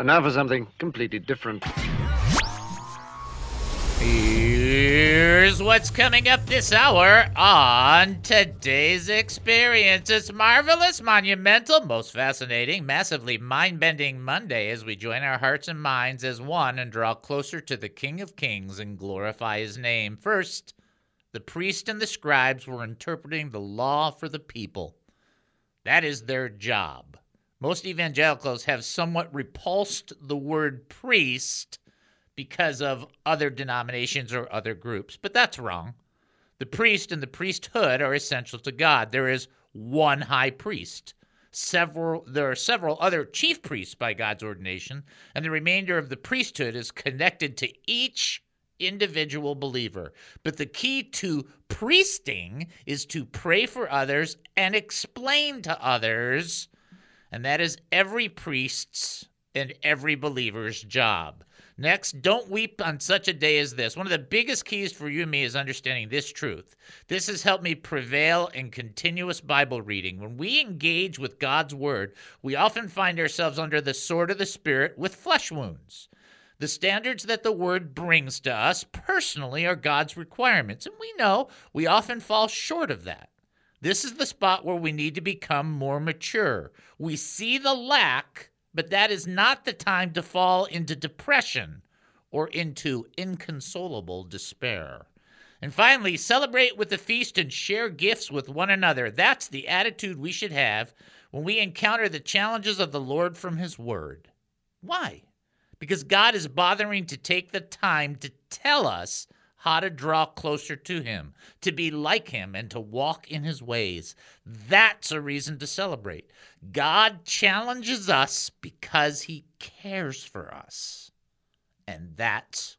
And now for something completely different. Here's what's coming up this hour on today's experience. It's marvelous, monumental, most fascinating, massively mind bending Monday as we join our hearts and minds as one and draw closer to the King of Kings and glorify his name. First, the priest and the scribes were interpreting the law for the people. That is their job. Most evangelicals have somewhat repulsed the word priest because of other denominations or other groups, but that's wrong. The priest and the priesthood are essential to God. There is one high priest. Several there are several other chief priests by God's ordination, and the remainder of the priesthood is connected to each individual believer. But the key to priesting is to pray for others and explain to others, and that is every priest's and every believer's job. Next, don't weep on such a day as this. One of the biggest keys for you and me is understanding this truth. This has helped me prevail in continuous Bible reading. When we engage with God's Word, we often find ourselves under the sword of the Spirit with flesh wounds. The standards that the Word brings to us personally are God's requirements, and we know we often fall short of that. This is the spot where we need to become more mature. We see the lack but that is not the time to fall into depression or into inconsolable despair. And finally, celebrate with the feast and share gifts with one another. That's the attitude we should have when we encounter the challenges of the Lord from His Word. Why? Because God is bothering to take the time to tell us how to draw closer to Him, to be like Him, and to walk in His ways. That's a reason to celebrate. God challenges us because He cares for us. And that's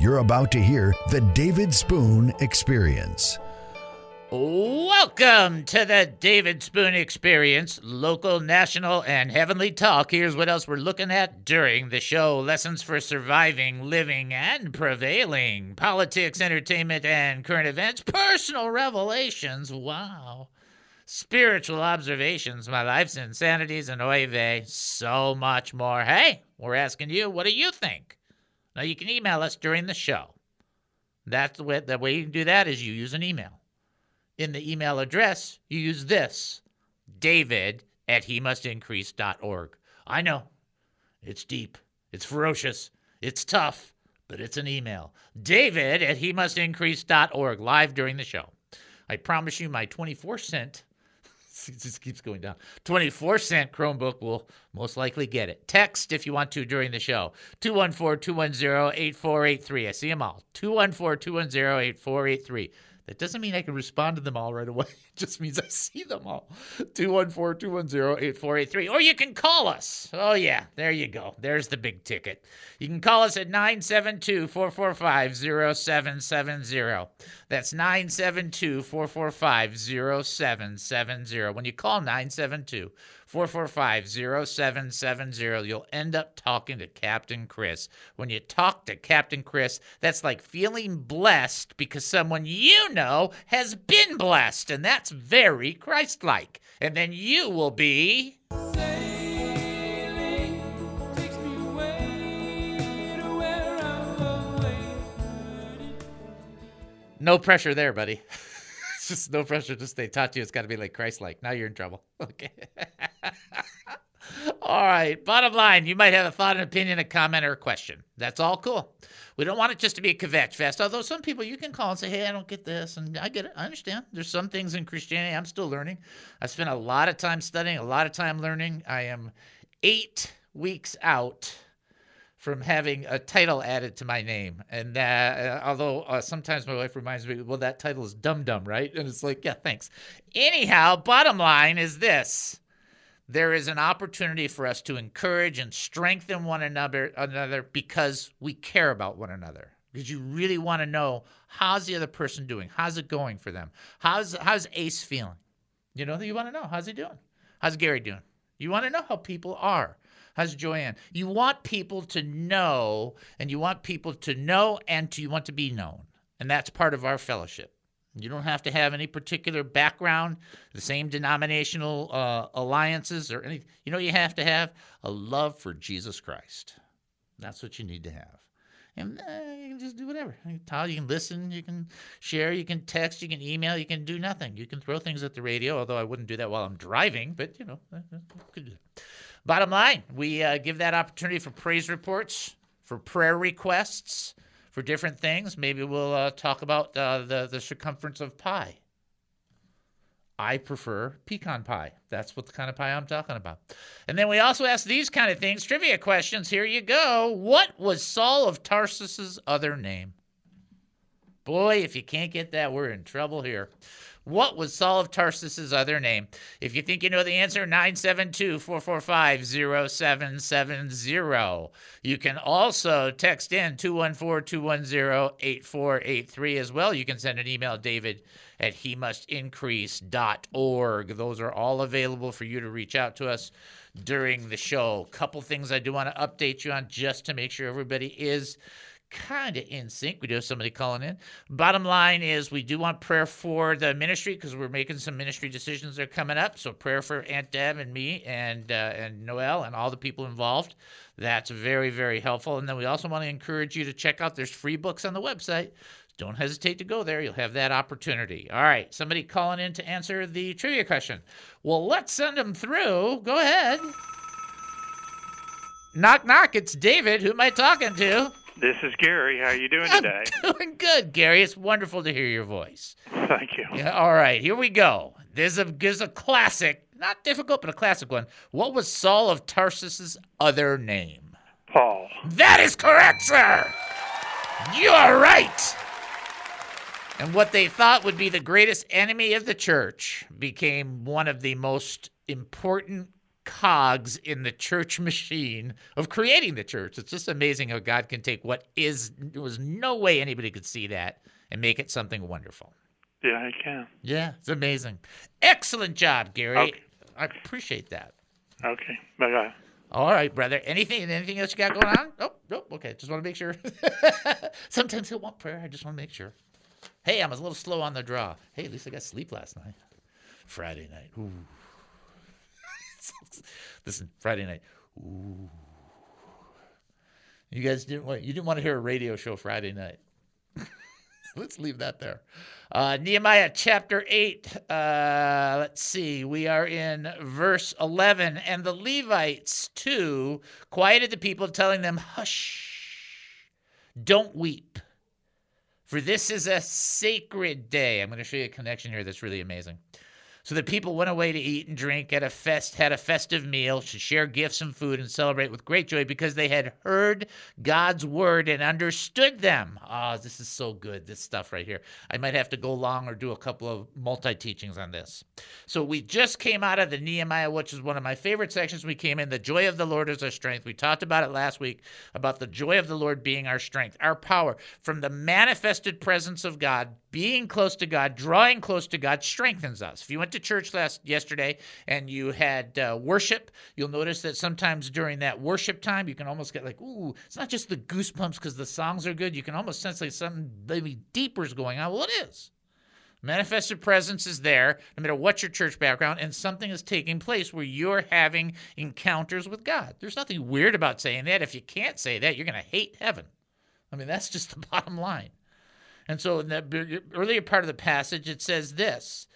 You're about to hear the David Spoon Experience. Welcome to the David Spoon Experience, local, national, and heavenly talk. Here's what else we're looking at during the show lessons for surviving, living, and prevailing, politics, entertainment, and current events, personal revelations. Wow. Spiritual observations, my life's insanities, and oy vey, so much more. Hey, we're asking you, what do you think? Now you can email us during the show. That's the way the way you can do that is you use an email. In the email address, you use this David at he must increase.org. I know. It's deep. It's ferocious. It's tough, but it's an email. David at he must increase.org live during the show. I promise you my 24 cent it just keeps going down. 24 cent Chromebook will most likely get it. Text if you want to during the show. 214 210 8483. I see them all. 214 210 8483. That doesn't mean I can respond to them all right away. It just means I see them all. 214 210 8483. Or you can call us. Oh, yeah, there you go. There's the big ticket. You can call us at 972 445 0770. That's 972 445 0770. When you call 972 445 0770. You'll end up talking to Captain Chris. When you talk to Captain Chris, that's like feeling blessed because someone you know has been blessed, and that's very Christ like. And then you will be. No pressure there, buddy. just no pressure. Just they taught you it's got to be like Christ like. Now you're in trouble. Okay. all right. Bottom line, you might have a thought, an opinion, a comment, or a question. That's all cool. We don't want it just to be a kvetch fest. Although some people you can call and say, "Hey, I don't get this," and I get it. I understand. There's some things in Christianity I'm still learning. I spent a lot of time studying, a lot of time learning. I am eight weeks out from having a title added to my name. And uh, although uh, sometimes my wife reminds me, well, that title is Dum Dum, right? And it's like, yeah, thanks. Anyhow, bottom line is this there is an opportunity for us to encourage and strengthen one another, another because we care about one another. because you really want to know how's the other person doing? How's it going for them? How's how's Ace feeling? You know, you want to know how's he doing? How's Gary doing? You want to know how people are. How's Joanne? You want people to know, and you want people to know, and to, you want to be known. And that's part of our fellowship. You don't have to have any particular background, the same denominational uh, alliances or anything. You know, you have to have a love for Jesus Christ. That's what you need to have. And uh, you can just do whatever. You can, you can listen, you can share, you can text, you can email, you can do nothing. You can throw things at the radio, although I wouldn't do that while I'm driving, but you know, you could do that. Bottom line, we uh, give that opportunity for praise reports, for prayer requests, for different things. Maybe we'll uh, talk about uh, the, the circumference of pi. I prefer pecan pie. That's what the kind of pie I'm talking about. And then we also ask these kind of things trivia questions. Here you go. What was Saul of Tarsus's other name? Boy, if you can't get that, we're in trouble here. What was Saul of Tarsus's other name? If you think you know the answer, 972 445 0770. You can also text in 214 210 8483 as well. You can send an email, David at he must increase.org. Those are all available for you to reach out to us during the show. Couple things I do want to update you on just to make sure everybody is kind of in sync. We do have somebody calling in. Bottom line is we do want prayer for the ministry because we're making some ministry decisions that are coming up. So prayer for Aunt Deb and me and uh, and Noel and all the people involved. That's very very helpful. And then we also want to encourage you to check out. There's free books on the website. Don't hesitate to go there. You'll have that opportunity. All right, somebody calling in to answer the trivia question. Well, let's send them through. Go ahead. Knock knock. It's David. Who am I talking to? This is Gary. How are you doing I'm today? doing good, Gary. It's wonderful to hear your voice. Thank you. Yeah, all right, here we go. There's a there's a classic, not difficult, but a classic one. What was Saul of Tarsus's other name? Paul. That is correct, sir. You are right. And what they thought would be the greatest enemy of the church became one of the most important cogs in the church machine of creating the church. It's just amazing how God can take what is there was no way anybody could see that and make it something wonderful. Yeah, I can. Yeah, it's amazing. Excellent job, Gary. Okay. I appreciate that. Okay. Bye bye. All right, brother. Anything anything else you got going on? Oh, nope. Okay, just want to make sure. Sometimes he'll want prayer. I just want to make sure. Hey, I'm a little slow on the draw. Hey, at least I got sleep last night. Friday night. Ooh. Listen, Friday night. Ooh. You guys didn't want you didn't want to hear a radio show Friday night. let's leave that there. Uh, Nehemiah chapter 8. Uh, let's see. We are in verse 11. And the Levites, too, quieted the people, telling them, Hush, don't weep, for this is a sacred day. I'm going to show you a connection here that's really amazing. So the people went away to eat and drink at a fest, had a festive meal, to share gifts and food, and celebrate with great joy because they had heard God's word and understood them. Ah, oh, this is so good, this stuff right here. I might have to go long or do a couple of multi teachings on this. So we just came out of the Nehemiah, which is one of my favorite sections. We came in, the joy of the Lord is our strength. We talked about it last week about the joy of the Lord being our strength, our power from the manifested presence of God being close to God, drawing close to God strengthens us. If you went to church last yesterday and you had uh, worship, you'll notice that sometimes during that worship time, you can almost get like, ooh, it's not just the goosebumps because the songs are good. You can almost sense like something maybe deeper is going on. Well, it is. Manifested presence is there, no matter what your church background, and something is taking place where you're having encounters with God. There's nothing weird about saying that. If you can't say that, you're going to hate heaven. I mean, that's just the bottom line. And so in the earlier part of the passage, it says this.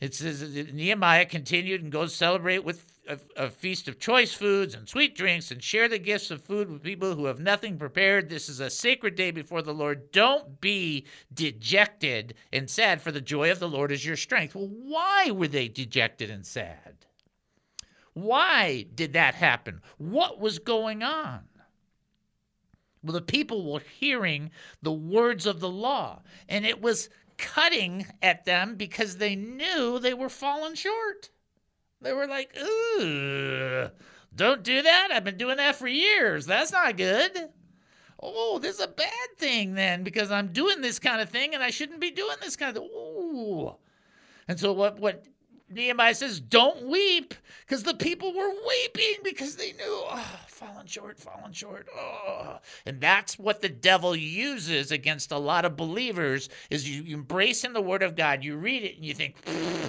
It says Nehemiah continued and goes celebrate with a, a, feast of choice foods and sweet drinks and share the gifts of food with people who have nothing prepared. This is a sacred day before the Lord. Don't be dejected and sad, for the joy of the Lord is your strength. Well, why were they dejected and sad? Why did that happen? What was going on? Well, the people were hearing the words of the law, and it was cutting at them because they knew they were falling short. They were like, ooh, don't do that. I've been doing that for years. That's not good. Oh, this is a bad thing then because I'm doing this kind of thing and I shouldn't be doing this kind of. Ooh. And so what what Nehemiah says, don't weep, because the people were weeping because they knew, oh, fallen short, fallen short. Oh. And that's what the devil uses against a lot of believers is you embrace in the word of God, you read it and you think,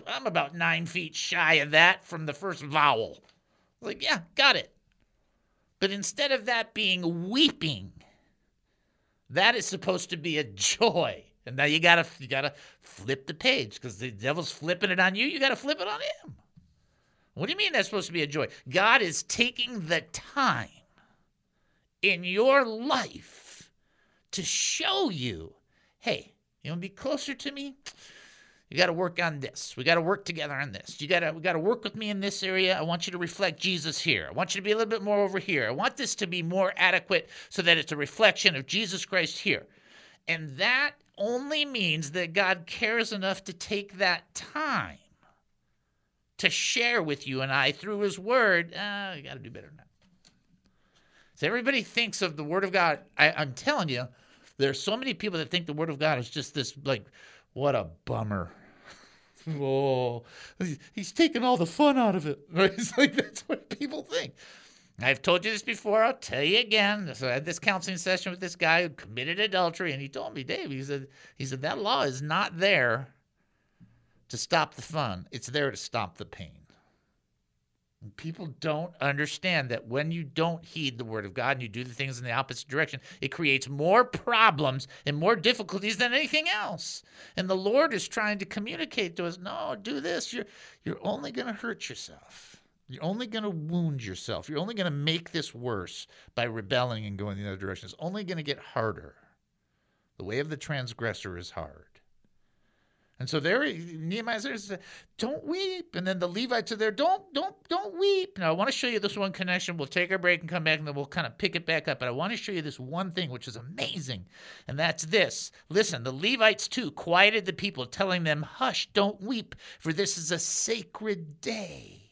I'm about nine feet shy of that from the first vowel. Like, yeah, got it. But instead of that being weeping, that is supposed to be a joy. And now you gotta you gotta flip the page because the devil's flipping it on you. You gotta flip it on him. What do you mean that's supposed to be a joy? God is taking the time in your life to show you, hey, you want to be closer to me? You got to work on this. We got to work together on this. You got to we got to work with me in this area. I want you to reflect Jesus here. I want you to be a little bit more over here. I want this to be more adequate so that it's a reflection of Jesus Christ here. And that only means that God cares enough to take that time to share with you and I through His Word. Uh, you got to do better that. So everybody thinks of the Word of God. I, I'm telling you, there's so many people that think the Word of God is just this, like, what a bummer. oh, he's taking all the fun out of it. Right? It's like that's what people think. I've told you this before. I'll tell you again. So I had this counseling session with this guy who committed adultery, and he told me, Dave, he said, he said that law is not there to stop the fun. It's there to stop the pain. And people don't understand that when you don't heed the word of God and you do the things in the opposite direction, it creates more problems and more difficulties than anything else. And the Lord is trying to communicate to us, no, do this. You're you're only going to hurt yourself. You're only going to wound yourself. You're only going to make this worse by rebelling and going the other direction. It's only going to get harder. The way of the transgressor is hard. And so there, Nehemiah says, "Don't weep." And then the Levites are there, "Don't, don't, don't weep." Now I want to show you this one connection. We'll take our break and come back, and then we'll kind of pick it back up. But I want to show you this one thing, which is amazing, and that's this. Listen, the Levites too quieted the people, telling them, "Hush, don't weep, for this is a sacred day."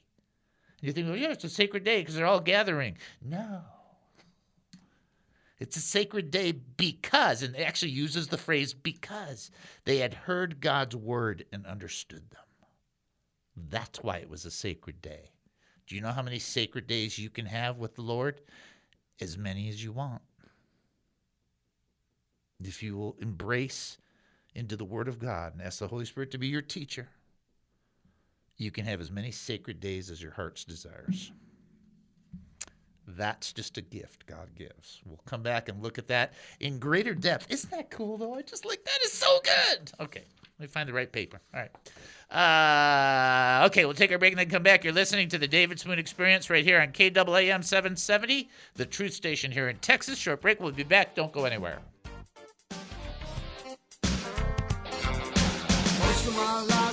You think, well, oh, yeah, it's a sacred day because they're all gathering. No. It's a sacred day because, and it actually uses the phrase because they had heard God's word and understood them. That's why it was a sacred day. Do you know how many sacred days you can have with the Lord? As many as you want. If you will embrace into the Word of God and ask the Holy Spirit to be your teacher, you can have as many sacred days as your heart's desires. That's just a gift God gives. We'll come back and look at that in greater depth. Isn't that cool, though? I just like that is so good. Okay, let me find the right paper. All right. Uh, okay, we'll take our break and then come back. You're listening to the David Spoon Experience right here on KAAM 770, the truth station here in Texas. Short break. We'll be back. Don't go anywhere. Most of my life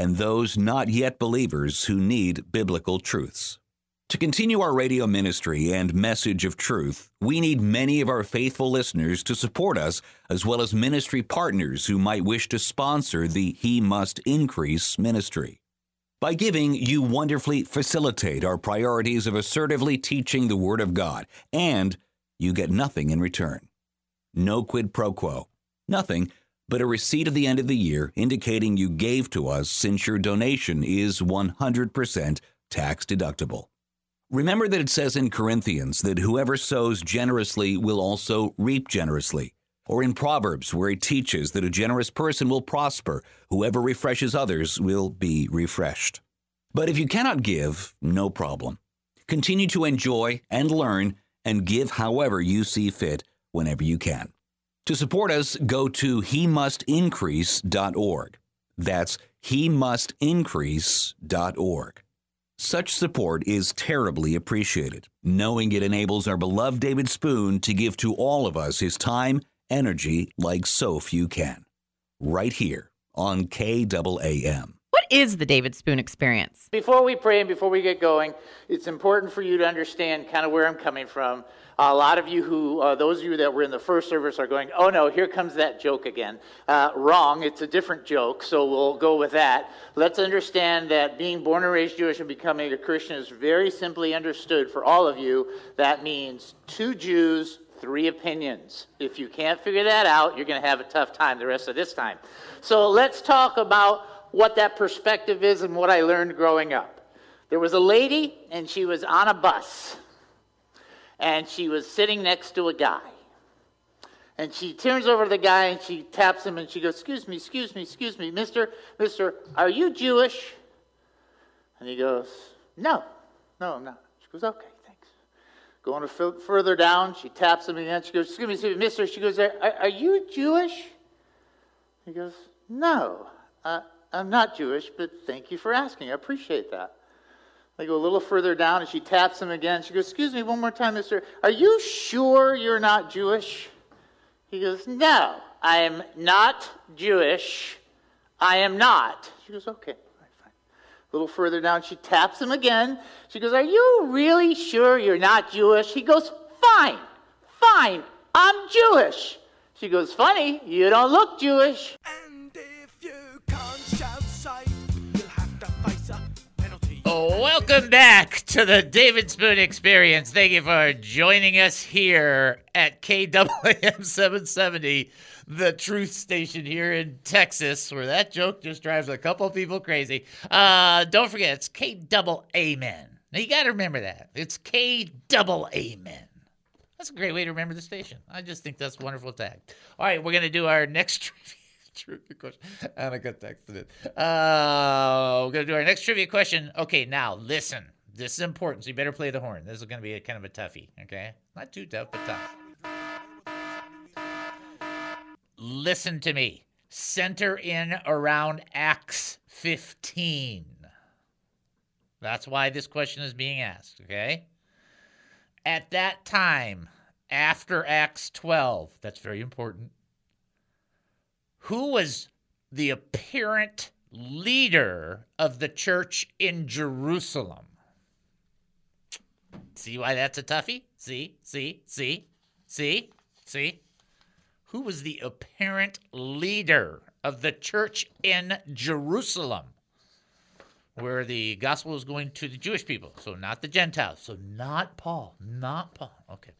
and those not yet believers who need biblical truths. To continue our radio ministry and message of truth, we need many of our faithful listeners to support us, as well as ministry partners who might wish to sponsor the He Must Increase ministry. By giving, you wonderfully facilitate our priorities of assertively teaching the Word of God, and you get nothing in return. No quid pro quo. Nothing but a receipt at the end of the year indicating you gave to us since your donation is 100% tax deductible. Remember that it says in Corinthians that whoever sows generously will also reap generously. Or in Proverbs, where it teaches that a generous person will prosper, whoever refreshes others will be refreshed. But if you cannot give, no problem. Continue to enjoy and learn and give however you see fit whenever you can. To support us, go to he must increase.org. That's he must increase.org. Such support is terribly appreciated, knowing it enables our beloved David Spoon to give to all of us his time energy like so few can. Right here on KAAM. What is the David Spoon experience? Before we pray and before we get going, it's important for you to understand kind of where I'm coming from. A lot of you who, uh, those of you that were in the first service, are going, oh no, here comes that joke again. Uh, wrong, it's a different joke, so we'll go with that. Let's understand that being born and raised Jewish and becoming a Christian is very simply understood for all of you. That means two Jews, three opinions. If you can't figure that out, you're going to have a tough time the rest of this time. So let's talk about what that perspective is and what I learned growing up. There was a lady, and she was on a bus, and she was sitting next to a guy. And she turns over to the guy and she taps him and she goes, Excuse me, excuse me, excuse me, mister, mister, are you Jewish? And he goes, No, no, I'm not. She goes, Okay, thanks. Going f- further down, she taps him again. She goes, Excuse me, excuse me mister. She goes, Are, are you Jewish? He goes, No, uh, I'm not Jewish, but thank you for asking. I appreciate that. They go a little further down and she taps him again. She goes, Excuse me, one more time, mister. Are you sure you're not Jewish? He goes, No, I am not Jewish. I am not. She goes, Okay. A little further down, she taps him again. She goes, Are you really sure you're not Jewish? He goes, Fine, fine, I'm Jewish. She goes, Funny, you don't look Jewish. Welcome back to the David Spoon Experience. Thank you for joining us here at KAAM 770, the truth station here in Texas, where that joke just drives a couple people crazy. Uh, don't forget, it's K double Amen. Now you got to remember that. It's K double Amen. That's a great way to remember the station. I just think that's a wonderful tag. All right, we're going to do our next trivia, trivia question. Annika texted it. Uh, we're going to do our next trivia question. Okay, now listen. This is important, so you better play the horn. This is going to be a kind of a toughie, okay? Not too tough, but tough. Listen to me. Center in around Acts 15. That's why this question is being asked, okay? At that time, after Acts 12, that's very important. Who was the apparent leader of the church in Jerusalem? See why that's a toughie? See, see, see, see, see? Who was the apparent leader of the church in Jerusalem? Where the gospel is going to the Jewish people, so not the Gentiles, so not Paul, not Paul. Okay.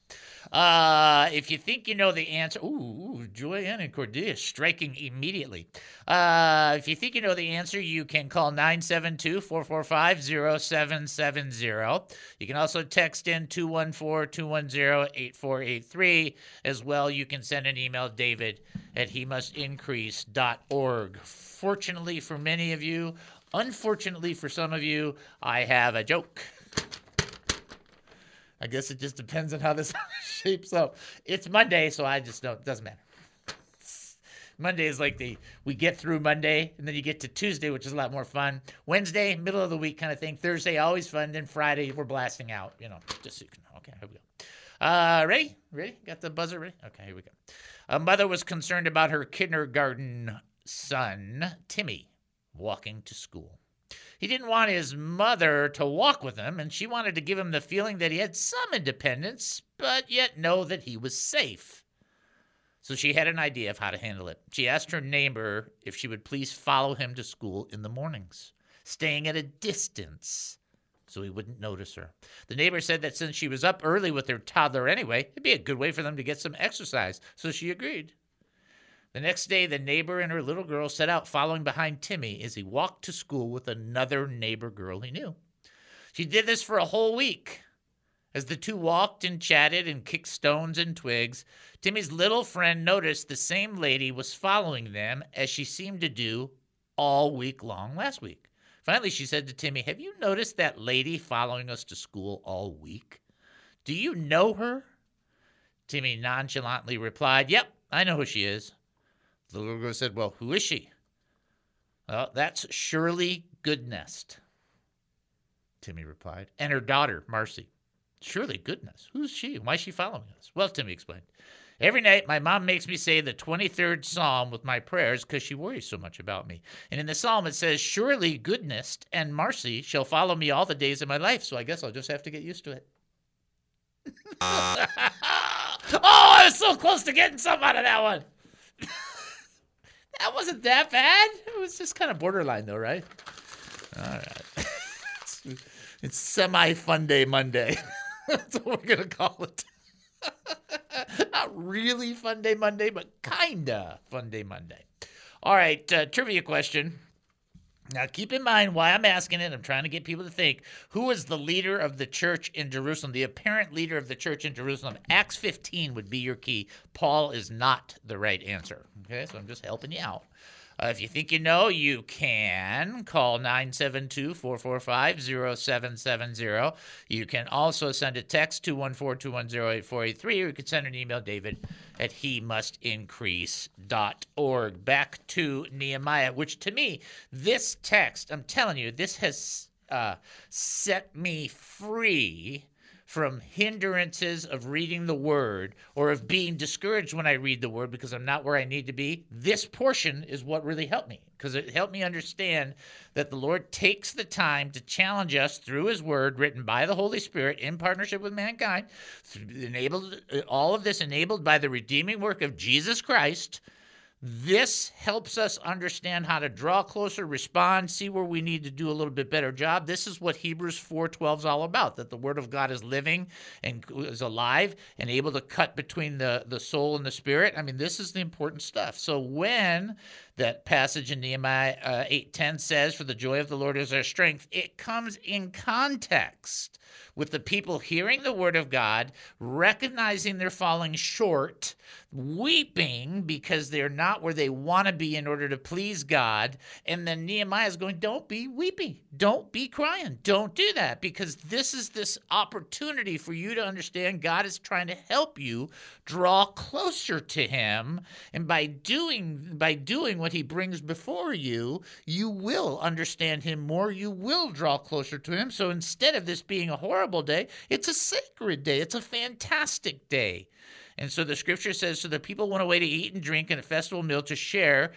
Uh, if you think you know the answer, ooh, Joanne and Cordelia striking immediately. Uh, if you think you know the answer, you can call 972 445 0770. You can also text in 214 210 8483. As well, you can send an email, david at he must increase.org. Fortunately for many of you, Unfortunately for some of you, I have a joke. I guess it just depends on how this shapes up. It's Monday, so I just don't, it doesn't matter. Monday is like the we get through Monday, and then you get to Tuesday, which is a lot more fun. Wednesday, middle of the week kind of thing. Thursday, always fun. Then Friday, we're blasting out. You know, just so you can. Okay, here we go. Uh, ready? Ready? Got the buzzer ready? Okay, here we go. A mother was concerned about her kindergarten son, Timmy walking to school. He didn't want his mother to walk with him, and she wanted to give him the feeling that he had some independence, but yet know that he was safe. So she had an idea of how to handle it. She asked her neighbor if she would please follow him to school in the mornings, staying at a distance so he wouldn't notice her. The neighbor said that since she was up early with her toddler anyway, it'd be a good way for them to get some exercise, so she agreed. The next day, the neighbor and her little girl set out following behind Timmy as he walked to school with another neighbor girl he knew. She did this for a whole week. As the two walked and chatted and kicked stones and twigs, Timmy's little friend noticed the same lady was following them as she seemed to do all week long last week. Finally, she said to Timmy, Have you noticed that lady following us to school all week? Do you know her? Timmy nonchalantly replied, Yep, I know who she is. The little girl said, Well, who is she? Well, that's Shirley Goodness, Timmy replied, and her daughter, Marcy. Shirley Goodness? Who's she? Why is she following us? Well, Timmy explained. Every night, my mom makes me say the 23rd Psalm with my prayers because she worries so much about me. And in the Psalm, it says, Surely goodness and mercy shall follow me all the days of my life. So I guess I'll just have to get used to it. oh, I was so close to getting something out of that one. that wasn't that bad. It was just kind of borderline, though, right? All right. it's, semi fun day Monday. That's what we're going to call it. Not really fun day Monday, but kinda fun day Monday. All right, uh, trivia question. Now, keep in mind why I'm asking it. I'm trying to get people to think who is the leader of the church in Jerusalem, the apparent leader of the church in Jerusalem. Acts 15 would be your key. Paul is not the right answer. Okay, so I'm just helping you out. Uh, if you think you know, you can call 972 445 0770. You can also send a text 214 210 8483, or you can send an email, David at he must increase.org. Back to Nehemiah, which to me, this text, I'm telling you, this has uh, set me free from hindrances of reading the word or of being discouraged when I read the word because I'm not where I need to be, this portion is what really helped me because it helped me understand that the Lord takes the time to challenge us through his word written by the Holy Spirit in partnership with mankind, enabled all of this enabled by the redeeming work of Jesus Christ this helps us understand how to draw closer, respond, see where we need to do a little bit better job. This is what Hebrews 4:12 is all about, that the word of God is living and is alive and able to cut between the, the soul and the spirit. I mean, this is the important stuff. So when that passage in Nehemiah uh, 8:10 says, "For the joy of the Lord is our strength," it comes in context with the people hearing the word of God, recognizing they're falling short, weeping because they're not where they want to be in order to please God. And then Nehemiah is going, Don't be weepy. Don't be crying. Don't do that because this is this opportunity for you to understand God is trying to help you draw closer to him. And by doing by doing what he brings before you, you will understand him more. You will draw closer to him. So instead of this being a horrible day, it's a sacred day. It's a fantastic day. And so the scripture says, so the people went away to eat and drink and a festival meal to share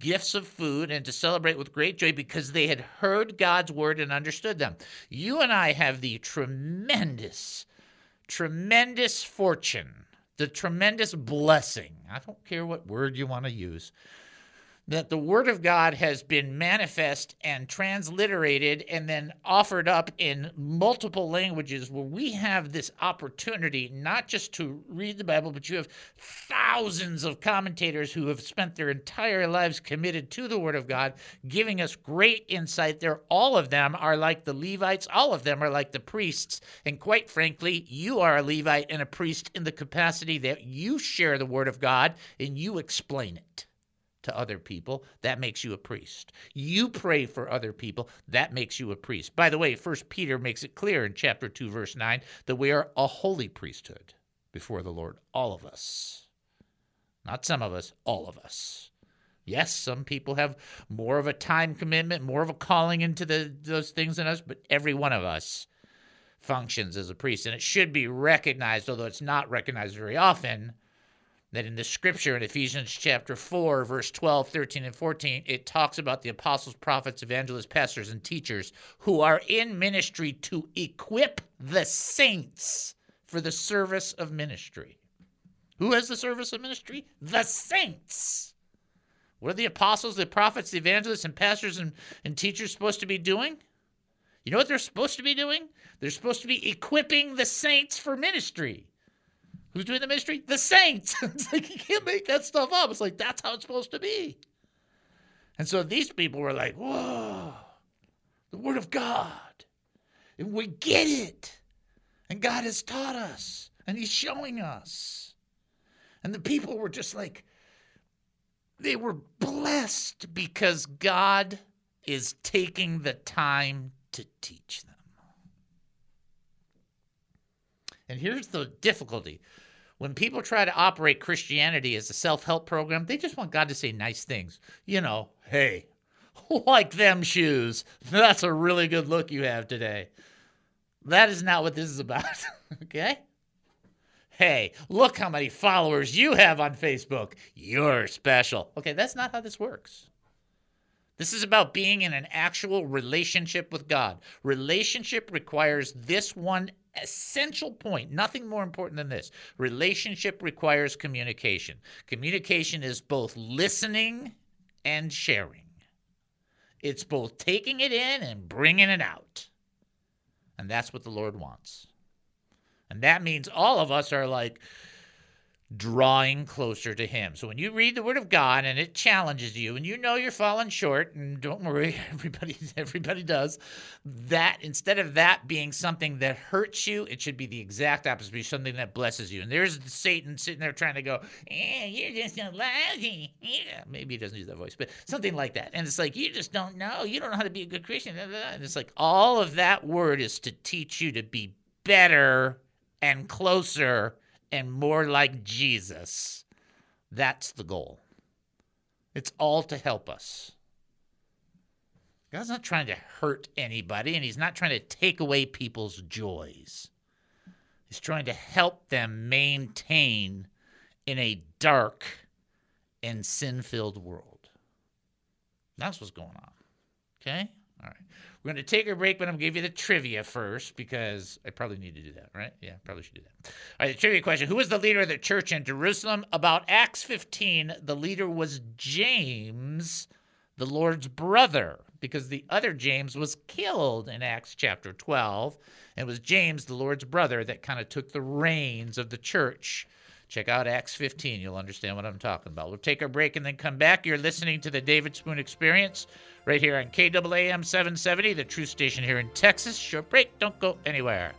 gifts of food and to celebrate with great joy because they had heard God's word and understood them. You and I have the tremendous, tremendous fortune, the tremendous blessing. I don't care what word you want to use that the Word of God has been manifest and transliterated and then offered up in multiple languages, where we have this opportunity not just to read the Bible, but you have thousands of commentators who have spent their entire lives committed to the Word of God, giving us great insight there. All of them are like the Levites, all of them are like the priests. And quite frankly, you are a Levite and a priest in the capacity that you share the Word of God and you explain it to other people, that makes you a priest. You pray for other people, that makes you a priest. By the way, First Peter makes it clear in chapter 2 verse 9 that we are a holy priesthood before the Lord, all of us. Not some of us, all of us. Yes, some people have more of a time commitment, more of a calling into the, those things than us, but every one of us functions as a priest. And it should be recognized, although it's not recognized very often, that in the scripture in Ephesians chapter 4, verse 12, 13, and 14, it talks about the apostles, prophets, evangelists, pastors, and teachers who are in ministry to equip the saints for the service of ministry. Who has the service of ministry? The saints. What are the apostles, the prophets, the evangelists, and pastors and, and teachers supposed to be doing? You know what they're supposed to be doing? They're supposed to be equipping the saints for ministry. Who's doing the ministry? The saints. it's like you can't make that stuff up. It's like that's how it's supposed to be. And so these people were like, whoa, the word of God. And we get it. And God has taught us. And He's showing us. And the people were just like, they were blessed because God is taking the time to teach them. And here's the difficulty when people try to operate Christianity as a self help program, they just want God to say nice things. You know, hey, like them shoes. That's a really good look you have today. That is not what this is about, okay? hey, look how many followers you have on Facebook. You're special. Okay, that's not how this works. This is about being in an actual relationship with God. Relationship requires this one essential point, nothing more important than this. Relationship requires communication. Communication is both listening and sharing, it's both taking it in and bringing it out. And that's what the Lord wants. And that means all of us are like, drawing closer to him. So when you read the word of God and it challenges you and you know you're falling short and don't worry everybody everybody does that instead of that being something that hurts you it should be the exact opposite be something that blesses you. And there's Satan sitting there trying to go, "Eh, you're just so lousy." Yeah, maybe he doesn't use that voice, but something like that. And it's like you just don't know. You don't know how to be a good Christian. And it's like all of that word is to teach you to be better and closer and more like Jesus. That's the goal. It's all to help us. God's not trying to hurt anybody, and He's not trying to take away people's joys. He's trying to help them maintain in a dark and sin filled world. That's what's going on. Okay? All right. We're going to take a break, but I'm going to give you the trivia first because I probably need to do that, right? Yeah, probably should do that. All right, the trivia question Who was the leader of the church in Jerusalem? About Acts 15, the leader was James, the Lord's brother, because the other James was killed in Acts chapter 12. And it was James, the Lord's brother, that kind of took the reins of the church. Check out Acts 15. You'll understand what I'm talking about. We'll take a break and then come back. You're listening to the David Spoon Experience right here on KAAM 770, the true station here in Texas. Short break. Don't go anywhere.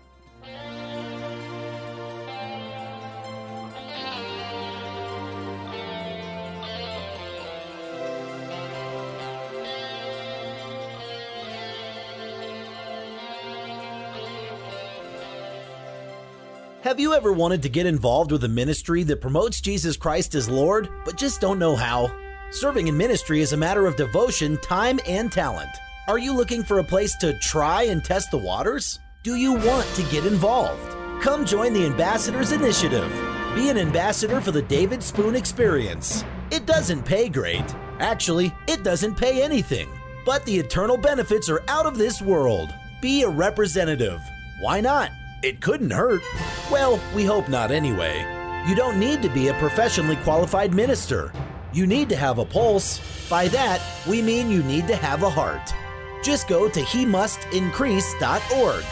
Have you ever wanted to get involved with a ministry that promotes Jesus Christ as Lord, but just don't know how? Serving in ministry is a matter of devotion, time, and talent. Are you looking for a place to try and test the waters? Do you want to get involved? Come join the Ambassadors Initiative. Be an ambassador for the David Spoon Experience. It doesn't pay great. Actually, it doesn't pay anything. But the eternal benefits are out of this world. Be a representative. Why not? It couldn't hurt. Well, we hope not anyway. You don't need to be a professionally qualified minister. You need to have a pulse. By that, we mean you need to have a heart. Just go to he increase.org.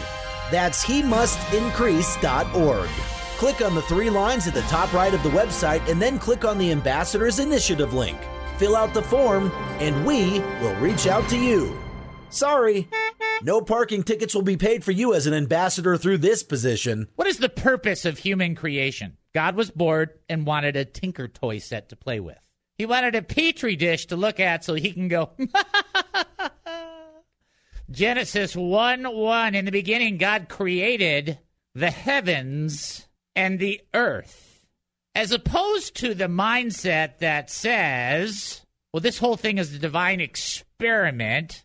That's he increase.org. Click on the three lines at the top right of the website and then click on the Ambassadors Initiative link. Fill out the form, and we will reach out to you. Sorry. No parking tickets will be paid for you as an ambassador through this position. What is the purpose of human creation? God was bored and wanted a Tinker Toy set to play with. He wanted a petri dish to look at so he can go. Genesis 1 1. In the beginning, God created the heavens and the earth. As opposed to the mindset that says, well, this whole thing is a divine experiment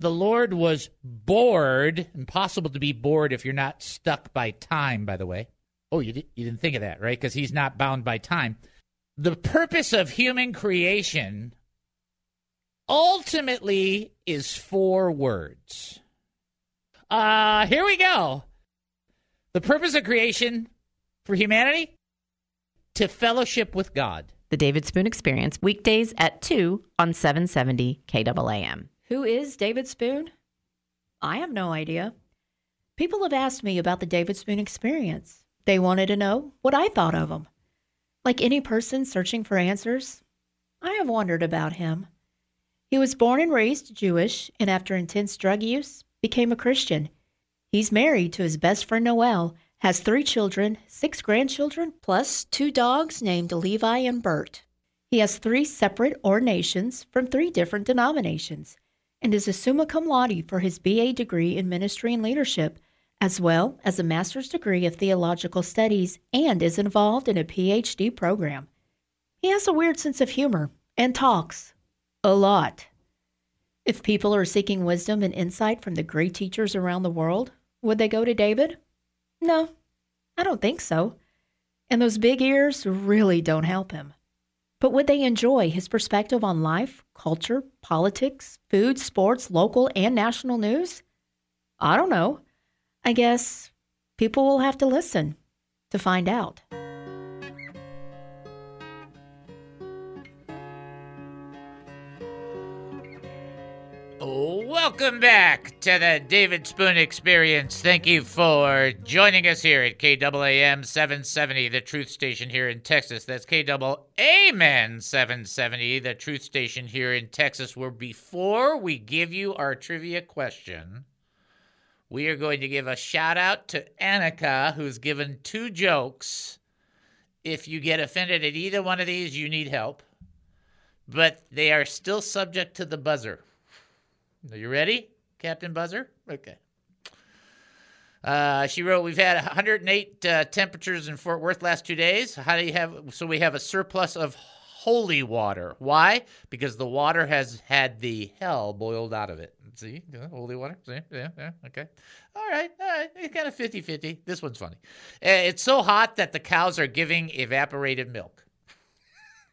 the Lord was bored. Impossible to be bored if you're not stuck by time, by the way. Oh, you, di- you didn't think of that, right? Because he's not bound by time. The purpose of human creation ultimately is four words. Uh, here we go. The purpose of creation for humanity to fellowship with God. The David Spoon Experience, weekdays at 2 on 770 KAAM. Who is David Spoon? I have no idea. People have asked me about the David Spoon experience. They wanted to know what I thought of him. Like any person searching for answers, I have wondered about him. He was born and raised Jewish, and after intense drug use, became a Christian. He's married to his best friend Noel, has three children, six grandchildren, plus two dogs named Levi and Bert. He has three separate ordinations from three different denominations and is a summa cum laude for his BA degree in ministry and leadership, as well as a master's degree of theological studies, and is involved in a PhD program. He has a weird sense of humor and talks a lot. If people are seeking wisdom and insight from the great teachers around the world, would they go to David? No, I don't think so. And those big ears really don't help him. But would they enjoy his perspective on life, culture, politics, food, sports, local, and national news? I don't know. I guess people will have to listen to find out. Welcome back to the David Spoon Experience. Thank you for joining us here at KAAM 770, the truth station here in Texas. That's KAAM 770, the truth station here in Texas, where before we give you our trivia question, we are going to give a shout out to Annika, who's given two jokes. If you get offended at either one of these, you need help. But they are still subject to the buzzer. Are you ready, Captain Buzzer? Okay. Uh, she wrote, "We've had 108 uh, temperatures in Fort Worth last two days. How do you have? So we have a surplus of holy water. Why? Because the water has had the hell boiled out of it. See, yeah, holy water. See, yeah, yeah, okay. All right, all right. It's kind of 50-50. This one's funny. Uh, it's so hot that the cows are giving evaporated milk.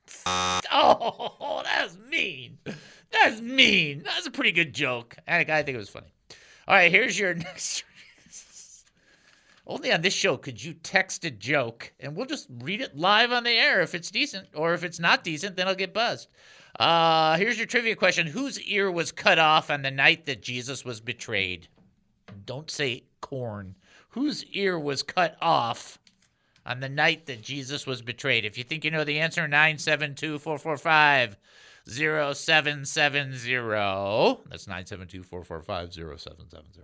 oh, that's mean. That's mean. That's a pretty good joke. I, I think it was funny. All right, here's your next. Only on this show could you text a joke, and we'll just read it live on the air if it's decent, or if it's not decent, then I'll get buzzed. Uh, here's your trivia question: Whose ear was cut off on the night that Jesus was betrayed? Don't say corn. Whose ear was cut off on the night that Jesus was betrayed? If you think you know the answer, nine seven two four four five. 0770. That's 972 445 0770.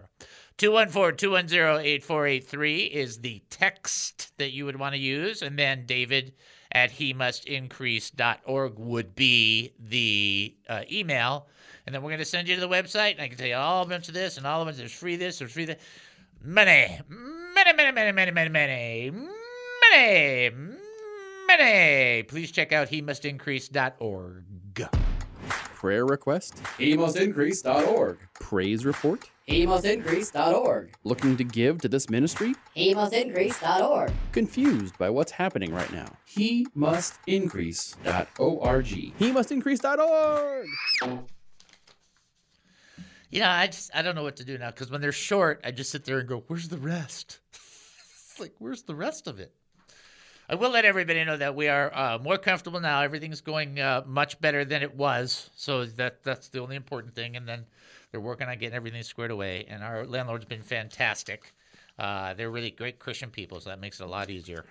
214 210 8483 is the text that you would want to use. And then David at he must increase.org would be the uh, email. And then we're going to send you to the website. And I can tell you all a bunch of this and all of it. There's free this, there's free that. Money, money, money, money, money, money, money, money, money. Please check out he must increase.org. Prayer request? HeMustIncrease.org. Praise report? HeMustIncrease.org. Looking to give to this ministry? HeMustIncrease.org. Confused by what's happening right now? HeMustIncrease.org. HeMustIncrease.org. You know, I just I don't know what to do now because when they're short, I just sit there and go, "Where's the rest?" it's like, "Where's the rest of it?" I will let everybody know that we are uh, more comfortable now. Everything's going uh, much better than it was, so that that's the only important thing. And then they're working on getting everything squared away. And our landlord's been fantastic. Uh, they're really great Christian people, so that makes it a lot easier.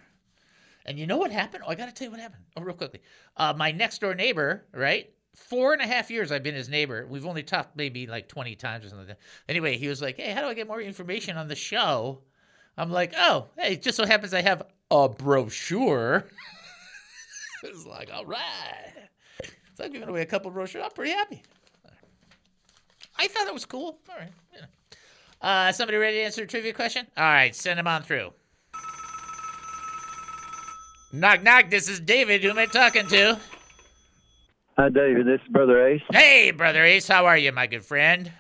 And you know what happened? Oh, I got to tell you what happened. Oh, real quickly. Uh, my next door neighbor, right? Four and a half years I've been his neighbor. We've only talked maybe like 20 times or something. Anyway, he was like, hey, how do I get more information on the show? I'm like, oh, hey, it just so happens I have a brochure. it's like, all right. So I'm giving away a couple brochures. I'm pretty happy. I thought it was cool. All right. Yeah. Uh, somebody ready to answer a trivia question? All right, send them on through. Knock, knock. This is David. Who am I talking to? Hi, David. This is Brother Ace. Hey, Brother Ace. How are you, my good friend?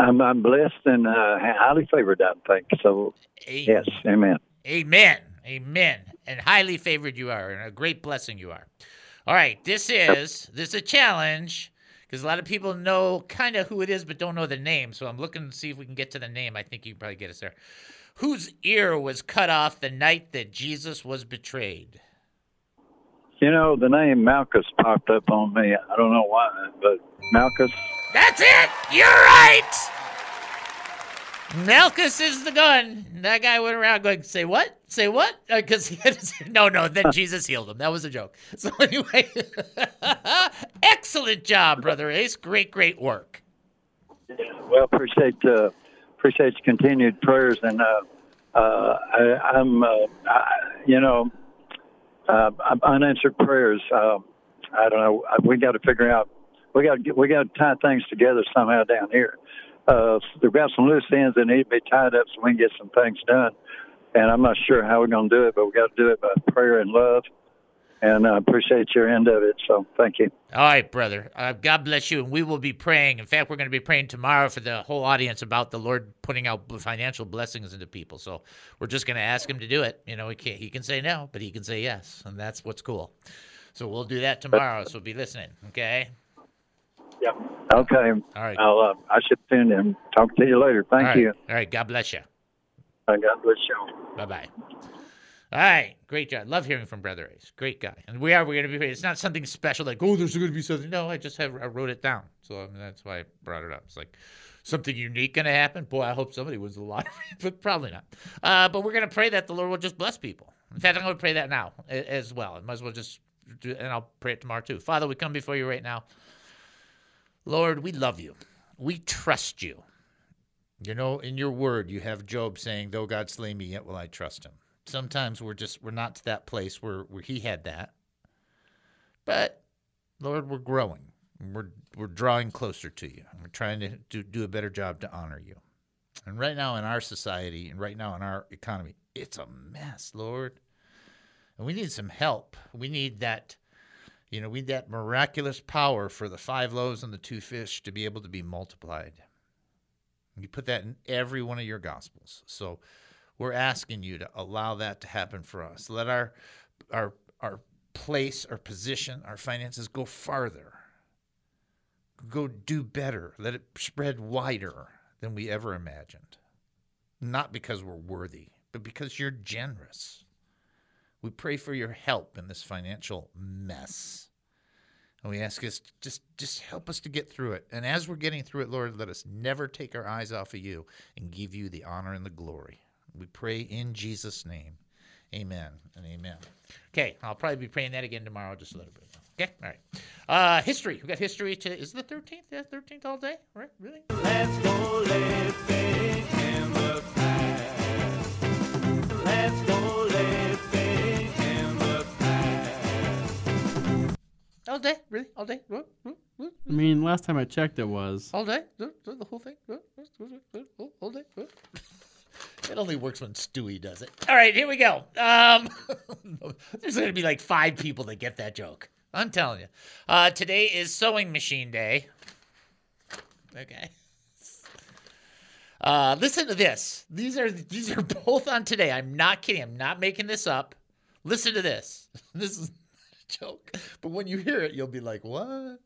I'm, I'm blessed and uh, highly favored, I think. So, yes, amen. Amen. Amen. And highly favored you are, and a great blessing you are. All right, this is this is a challenge because a lot of people know kind of who it is, but don't know the name. So I'm looking to see if we can get to the name. I think you can probably get us there. Whose ear was cut off the night that Jesus was betrayed? You know, the name Malchus popped up on me. I don't know why, but Malchus. That's it. You're right. Malchus is the gun. That guy went around going, "Say what? Say what?" Because uh, he had to say, no, no. Then Jesus healed him. That was a joke. So anyway, excellent job, brother Ace. Great, great work. Well, appreciate uh, appreciate your continued prayers, and uh, uh, I, I'm, uh, I, you know, uh, unanswered prayers. Uh, I don't know. We got to figure out. We got we got to tie things together somehow down here uh, we've got some loose ends that need to be tied up so we can get some things done. And I'm not sure how we're going to do it, but we got to do it by prayer and love. and I appreciate your end of it. So thank you. All right, brother. Uh, God bless you, and we will be praying. In fact, we're going to be praying tomorrow for the whole audience about the Lord putting out financial blessings into people. So we're just going to ask Him to do it. You know, he can He can say no, but He can say yes, and that's what's cool. So we'll do that tomorrow. So be listening, okay? Yep. Okay. All right. I'll, uh, I should tune in. Talk to you later. Thank All right. you. All right. God bless you. Uh, God bless you. Bye bye. All right, great job. Love hearing from Brother Ace. Great guy. And we are. We're going to be. It's not something special like oh, there's going to be something. No, I just have. I wrote it down, so I mean, that's why I brought it up. It's like something unique going to happen. Boy, I hope somebody wins the lottery, but probably not. Uh, but we're going to pray that the Lord will just bless people. In fact, I'm going to pray that now as well. I might as well just, do, and I'll pray it tomorrow too. Father, we come before you right now. Lord, we love you. We trust you. You know, in your word, you have Job saying, "Though God slay me, yet will I trust Him." Sometimes we're just we're not to that place where where He had that, but Lord, we're growing. We're we're drawing closer to you. We're trying to do, do a better job to honor you. And right now in our society and right now in our economy, it's a mess, Lord. And we need some help. We need that, you know, we need that miraculous power for the five loaves and the two fish to be able to be multiplied. You put that in every one of your gospels. So we're asking you to allow that to happen for us. Let our our our place, our position, our finances go farther. Go do better. Let it spread wider than we ever imagined. Not because we're worthy, but because you're generous. We pray for your help in this financial mess. And we ask us just just help us to get through it. And as we're getting through it, Lord, let us never take our eyes off of you and give you the honor and the glory. We pray in Jesus' name. Amen and amen. Okay, I'll probably be praying that again tomorrow, just a little bit. Okay, all right. Uh, history. We got history to. Is the thirteenth? Yeah, thirteenth all day. Right? Really? All day? Really? All day? I mean, last time I checked, it was. All day? The the whole thing? All day? It only works when Stewie does it. All right, here we go. Um, there's going to be like five people that get that joke. I'm telling you. Uh, today is sewing machine day. Okay. Uh, listen to this. These are these are both on today. I'm not kidding. I'm not making this up. Listen to this. This is not a joke, but when you hear it, you'll be like, "What?"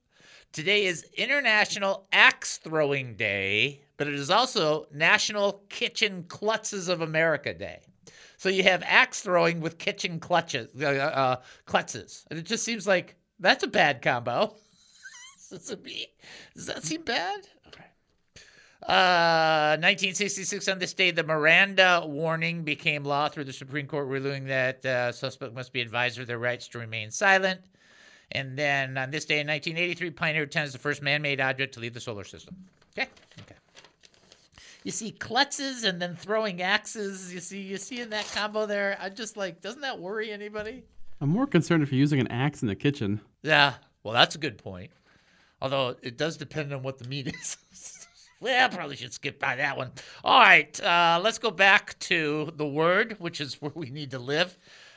Today is International Axe Throwing Day, but it is also National Kitchen Klutzes of America Day. So you have axe throwing with kitchen clutches, uh, uh, klutzes. And it just seems like that's a bad combo. Does that seem bad? Uh, 1966, on this day, the Miranda warning became law through the Supreme Court ruling that uh, suspect must be advised of their rights to remain silent. And then on this day in 1983, Pioneer 10 is the first man-made object to leave the solar system. Okay. Okay. You see klutzes and then throwing axes. You see, you see in that combo there. I just like, doesn't that worry anybody? I'm more concerned if you're using an axe in the kitchen. Yeah. Well, that's a good point. Although it does depend on what the meat is. I probably should skip by that one. All right, uh, let's go back to the word, which is where we need to live.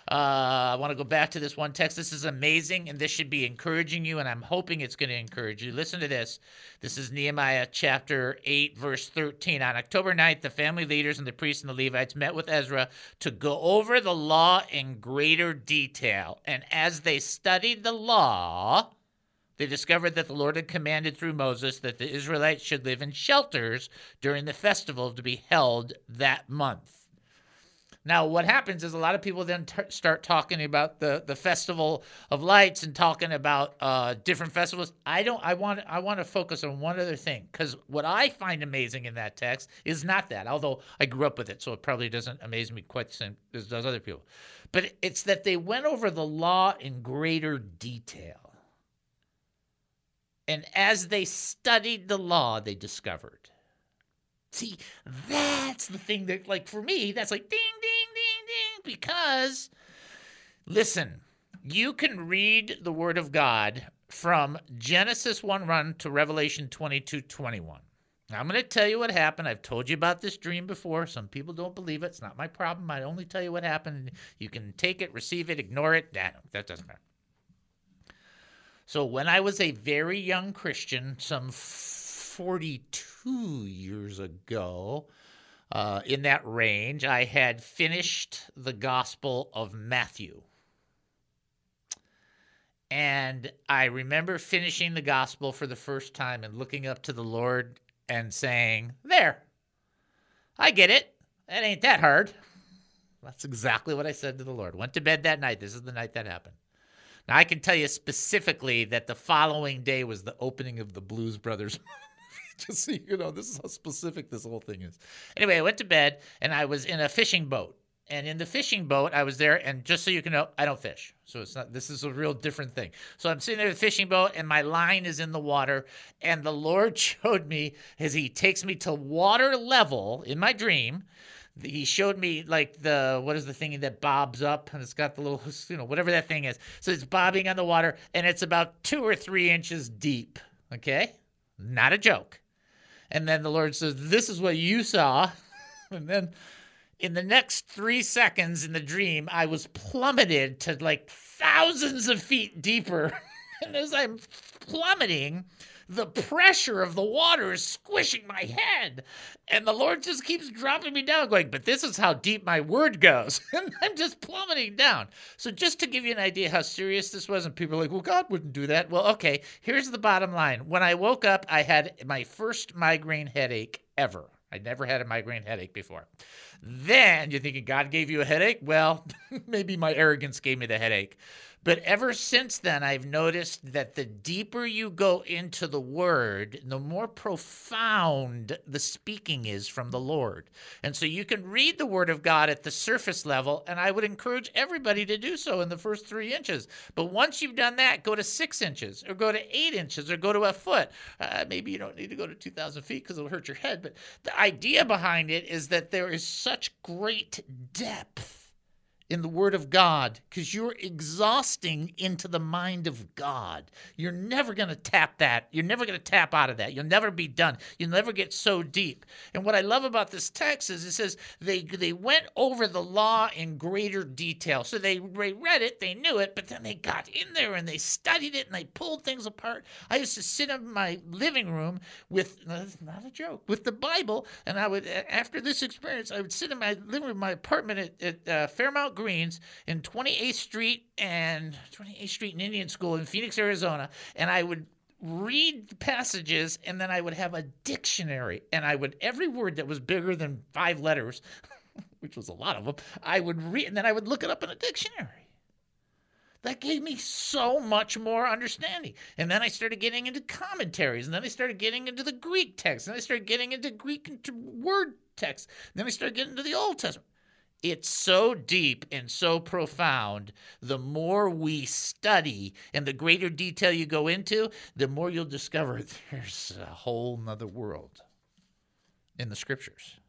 Uh, I want to go back to this one text. This is amazing, and this should be encouraging you, and I'm hoping it's going to encourage you. Listen to this. This is Nehemiah chapter 8, verse 13. On October 9th, the family leaders and the priests and the Levites met with Ezra to go over the law in greater detail. And as they studied the law, they discovered that the Lord had commanded through Moses that the Israelites should live in shelters during the festival to be held that month. Now, what happens is a lot of people then t- start talking about the, the festival of lights and talking about uh, different festivals. I don't. I want. I want to focus on one other thing because what I find amazing in that text is not that. Although I grew up with it, so it probably doesn't amaze me quite the same as does other people. But it's that they went over the law in greater detail. And as they studied the law, they discovered. See, that's the thing that, like, for me, that's like ding, ding, ding, ding, because listen, you can read the Word of God from Genesis 1 run to Revelation 22 21. Now, I'm going to tell you what happened. I've told you about this dream before. Some people don't believe it. It's not my problem. I only tell you what happened. You can take it, receive it, ignore it. That, that doesn't matter. So when I was a very young Christian, some 42 years ago, uh, in that range, I had finished the Gospel of Matthew. And I remember finishing the Gospel for the first time and looking up to the Lord and saying, There, I get it. That ain't that hard. That's exactly what I said to the Lord. Went to bed that night. This is the night that happened. Now, I can tell you specifically that the following day was the opening of the Blues Brothers just so you know, this is how specific this whole thing is. Anyway, I went to bed and I was in a fishing boat. And in the fishing boat, I was there, and just so you can know, I don't fish. So it's not, this is a real different thing. So I'm sitting there in the fishing boat, and my line is in the water. And the Lord showed me as He takes me to water level in my dream. He showed me like the what is the thing that bobs up and it's got the little you know whatever that thing is. So it's bobbing on the water and it's about two or three inches deep. Okay, not a joke. And then the Lord says, This is what you saw. and then in the next three seconds in the dream, I was plummeted to like thousands of feet deeper. and as I'm plummeting, the pressure of the water is squishing my head. And the Lord just keeps dropping me down, going, But this is how deep my word goes. and I'm just plummeting down. So, just to give you an idea how serious this was, and people are like, Well, God wouldn't do that. Well, okay, here's the bottom line. When I woke up, I had my first migraine headache ever. I never had a migraine headache before. Then you're thinking God gave you a headache? Well, maybe my arrogance gave me the headache. But ever since then, I've noticed that the deeper you go into the word, the more profound the speaking is from the Lord. And so you can read the word of God at the surface level, and I would encourage everybody to do so in the first three inches. But once you've done that, go to six inches, or go to eight inches, or go to a foot. Uh, maybe you don't need to go to 2,000 feet because it'll hurt your head. But the idea behind it is that there is such great depth in the Word of God because you're exhausting into the mind of God. You're never going to tap that. You're never going to tap out of that. You'll never be done. You'll never get so deep. And what I love about this text is it says they they went over the law in greater detail. So they they read it, they knew it, but then they got in there and they studied it and they pulled things apart. I used to sit in my living room with not a joke with the Bible, and I would after this experience I would sit in my living room, my apartment at, at uh, Fairmount Greens in 28th Street and 28th Street and Indian School in Phoenix, Arizona, and I would read passages and then I would have a dictionary and I would every word that was bigger than 5 letters, which was a lot of them, I would read and then I would look it up in a dictionary. That gave me so much more understanding. And then I started getting into commentaries, and then I started getting into the Greek text, and I started getting into Greek word text. And then I started getting into the Old Testament it's so deep and so profound. The more we study and the greater detail you go into, the more you'll discover there's a whole nother world in the scriptures,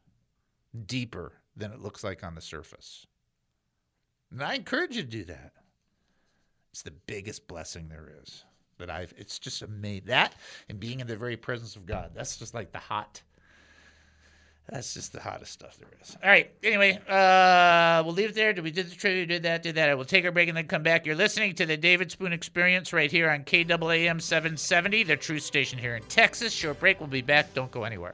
deeper than it looks like on the surface. And I encourage you to do that. It's the biggest blessing there is that I've, it's just amazing. That and being in the very presence of God, that's just like the hot that's just the hottest stuff there is. All right. Anyway, uh, we'll leave it there. Did we did the trivia? Did that? Did that? I will take a break and then come back. You're listening to the David Spoon Experience right here on KAAM 770, the Truth Station here in Texas. Short break. We'll be back. Don't go anywhere.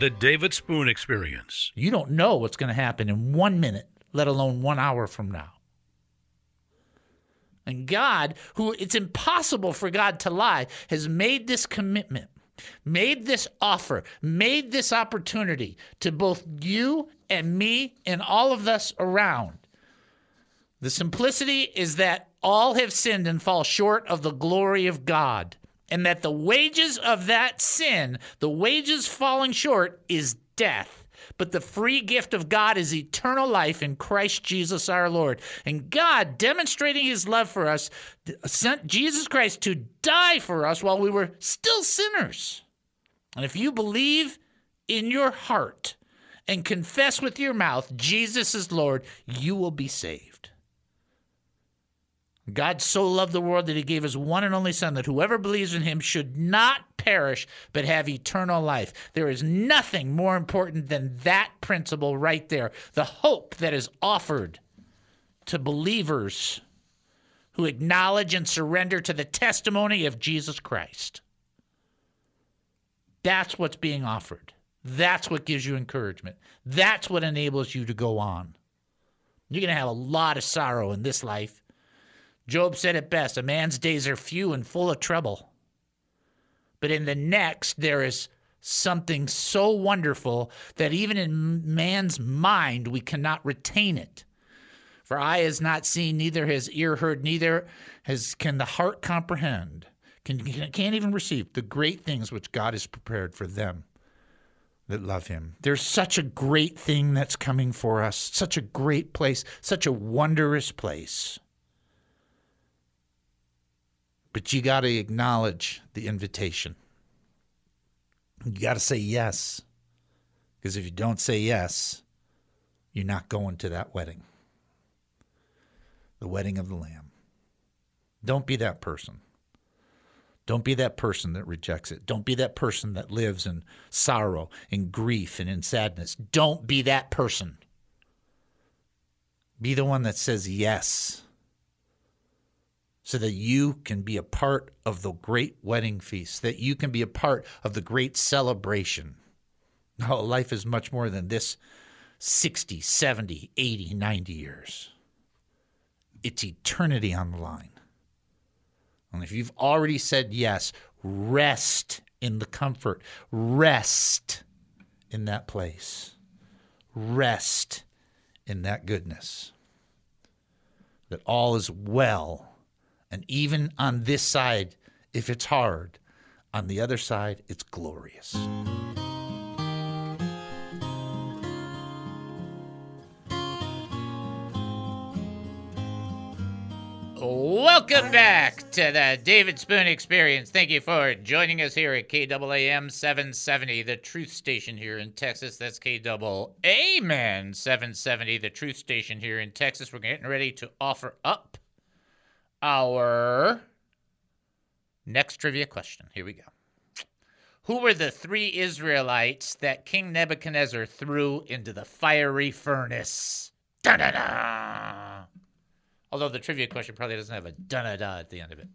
The David Spoon Experience. You don't know what's going to happen in one minute, let alone one hour from now. And God, who it's impossible for God to lie, has made this commitment, made this offer, made this opportunity to both you and me and all of us around. The simplicity is that all have sinned and fall short of the glory of God, and that the wages of that sin, the wages falling short, is death. But the free gift of God is eternal life in Christ Jesus our Lord. And God, demonstrating his love for us, sent Jesus Christ to die for us while we were still sinners. And if you believe in your heart and confess with your mouth Jesus is Lord, you will be saved. God so loved the world that he gave his one and only Son that whoever believes in him should not perish, but have eternal life. There is nothing more important than that principle right there. The hope that is offered to believers who acknowledge and surrender to the testimony of Jesus Christ. That's what's being offered. That's what gives you encouragement. That's what enables you to go on. You're going to have a lot of sorrow in this life. Job said it best a man's days are few and full of trouble. But in the next, there is something so wonderful that even in man's mind, we cannot retain it. For eye has not seen, neither has ear heard, neither has can the heart comprehend, can, can't even receive the great things which God has prepared for them that love him. There's such a great thing that's coming for us, such a great place, such a wondrous place. But you got to acknowledge the invitation. You got to say yes. Because if you don't say yes, you're not going to that wedding the wedding of the Lamb. Don't be that person. Don't be that person that rejects it. Don't be that person that lives in sorrow, in grief, and in sadness. Don't be that person. Be the one that says yes so that you can be a part of the great wedding feast, that you can be a part of the great celebration. Oh, life is much more than this 60, 70, 80, 90 years it's eternity on the line. And if you've already said yes, rest in the comfort, rest in that place, rest in that goodness. That all is well. And even on this side, if it's hard, on the other side, it's glorious. Welcome back to the David Spoon Experience. Thank you for joining us here at KAAM 770, the truth station here in Texas. That's KAAM 770, the truth station here in Texas. We're getting ready to offer up our next trivia question. Here we go. Who were the three Israelites that King Nebuchadnezzar threw into the fiery furnace? Da da da! Although the trivia question probably doesn't have a dun da da at the end of it.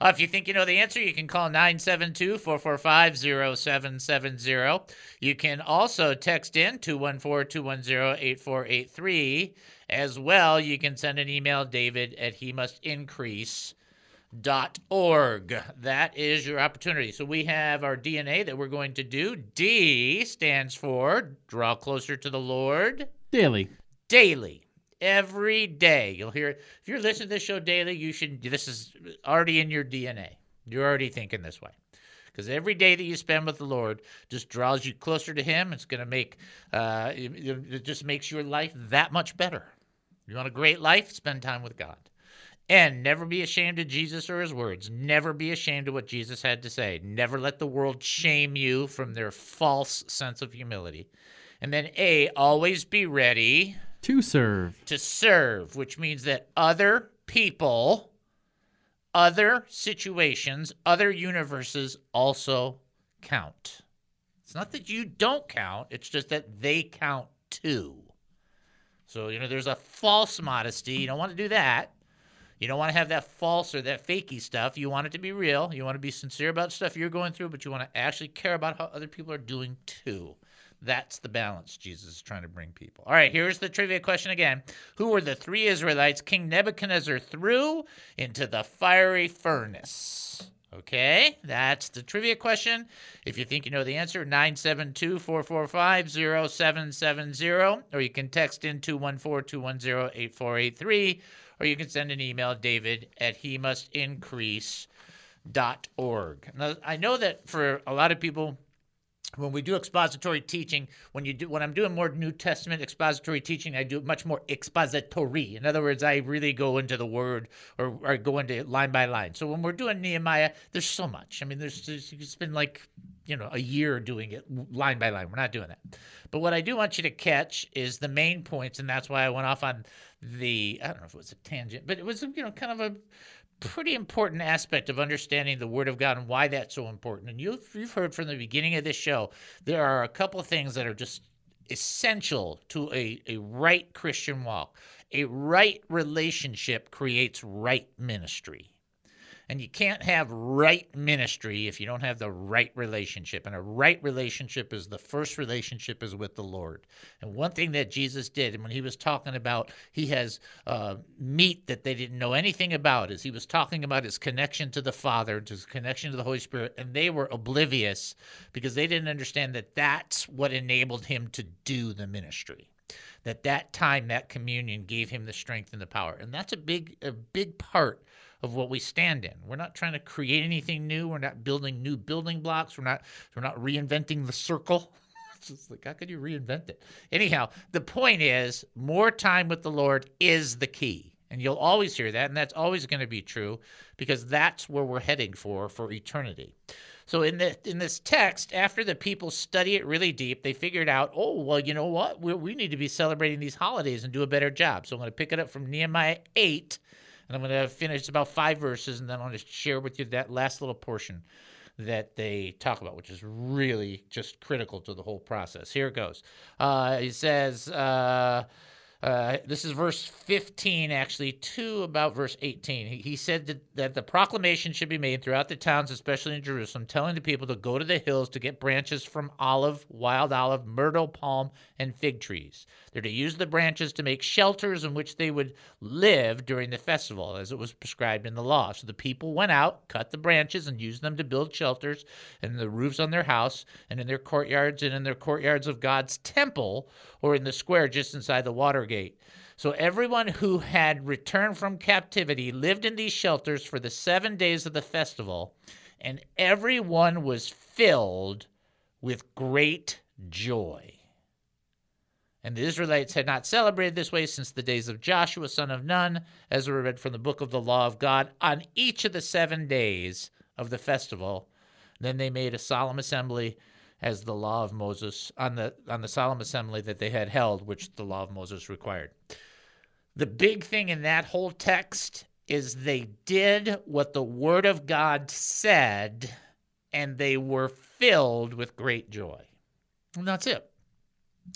Uh, if you think you know the answer, you can call 972 445 0770. You can also text in 214 210 8483. As well, you can send an email, david at he must increase dot org. That is your opportunity. So we have our DNA that we're going to do. D stands for draw closer to the Lord. Daily. Daily every day. You'll hear it. If you're listening to this show daily, you should. This is already in your DNA. You're already thinking this way. Because every day that you spend with the Lord just draws you closer to Him. It's going to make, uh, it, it just makes your life that much better. You want a great life? Spend time with God. And never be ashamed of Jesus or his words. Never be ashamed of what Jesus had to say. Never let the world shame you from their false sense of humility. And then, A, always be ready to serve. To serve, which means that other people, other situations, other universes also count. It's not that you don't count, it's just that they count too. So, you know, there's a false modesty. You don't want to do that. You don't want to have that false or that fakey stuff. You want it to be real. You want to be sincere about stuff you're going through, but you want to actually care about how other people are doing too. That's the balance Jesus is trying to bring people. All right, here's the trivia question again. Who were the three Israelites King Nebuchadnezzar threw into the fiery furnace? Okay, that's the trivia question. If you think you know the answer, 972 445 0770, or you can text in 214 210 8483, or you can send an email, david at he must increase. Dot org. Now, I know that for a lot of people, when we do expository teaching, when you do when I'm doing more New Testament expository teaching, I do much more expository. In other words, I really go into the word or, or go into it line by line. So when we're doing Nehemiah, there's so much. I mean, there's, there's it's been like you know a year doing it line by line. We're not doing that. But what I do want you to catch is the main points, and that's why I went off on the I don't know if it was a tangent, but it was you know kind of a pretty important aspect of understanding the Word of God and why that's so important. And you've, you've heard from the beginning of this show, there are a couple of things that are just essential to a, a right Christian walk. A right relationship creates right ministry. And you can't have right ministry if you don't have the right relationship. And a right relationship is the first relationship is with the Lord. And one thing that Jesus did, and when he was talking about he has uh, meat that they didn't know anything about, is he was talking about his connection to the Father, his connection to the Holy Spirit, and they were oblivious because they didn't understand that that's what enabled him to do the ministry that that time that communion gave him the strength and the power and that's a big a big part of what we stand in. We're not trying to create anything new. We're not building new building blocks. We're not we're not reinventing the circle. It's just like how could you reinvent it? Anyhow the point is more time with the lord is the key. And you'll always hear that. And that's always going to be true because that's where we're heading for for eternity. So in the in this text, after the people study it really deep, they figured out, oh well, you know what? We, we need to be celebrating these holidays and do a better job. So I'm going to pick it up from Nehemiah eight, and I'm going to finish about five verses, and then I'm going to share with you that last little portion that they talk about, which is really just critical to the whole process. Here it goes. Uh, he says. Uh, uh, this is verse 15, actually, to about verse 18. He, he said that, that the proclamation should be made throughout the towns, especially in Jerusalem, telling the people to go to the hills to get branches from olive, wild olive, myrtle, palm, and fig trees. They're to use the branches to make shelters in which they would live during the festival, as it was prescribed in the law. So the people went out, cut the branches, and used them to build shelters and the roofs on their house, and in their courtyards, and in their courtyards of God's temple, or in the square just inside the water gate. So everyone who had returned from captivity lived in these shelters for the seven days of the festival, and everyone was filled with great joy. And the Israelites had not celebrated this way since the days of Joshua, son of Nun, as we read from the book of the law of God, on each of the seven days of the festival. Then they made a solemn assembly as the law of Moses on the on the solemn assembly that they had held, which the law of Moses required. The big thing in that whole text is they did what the word of God said, and they were filled with great joy. And that's it.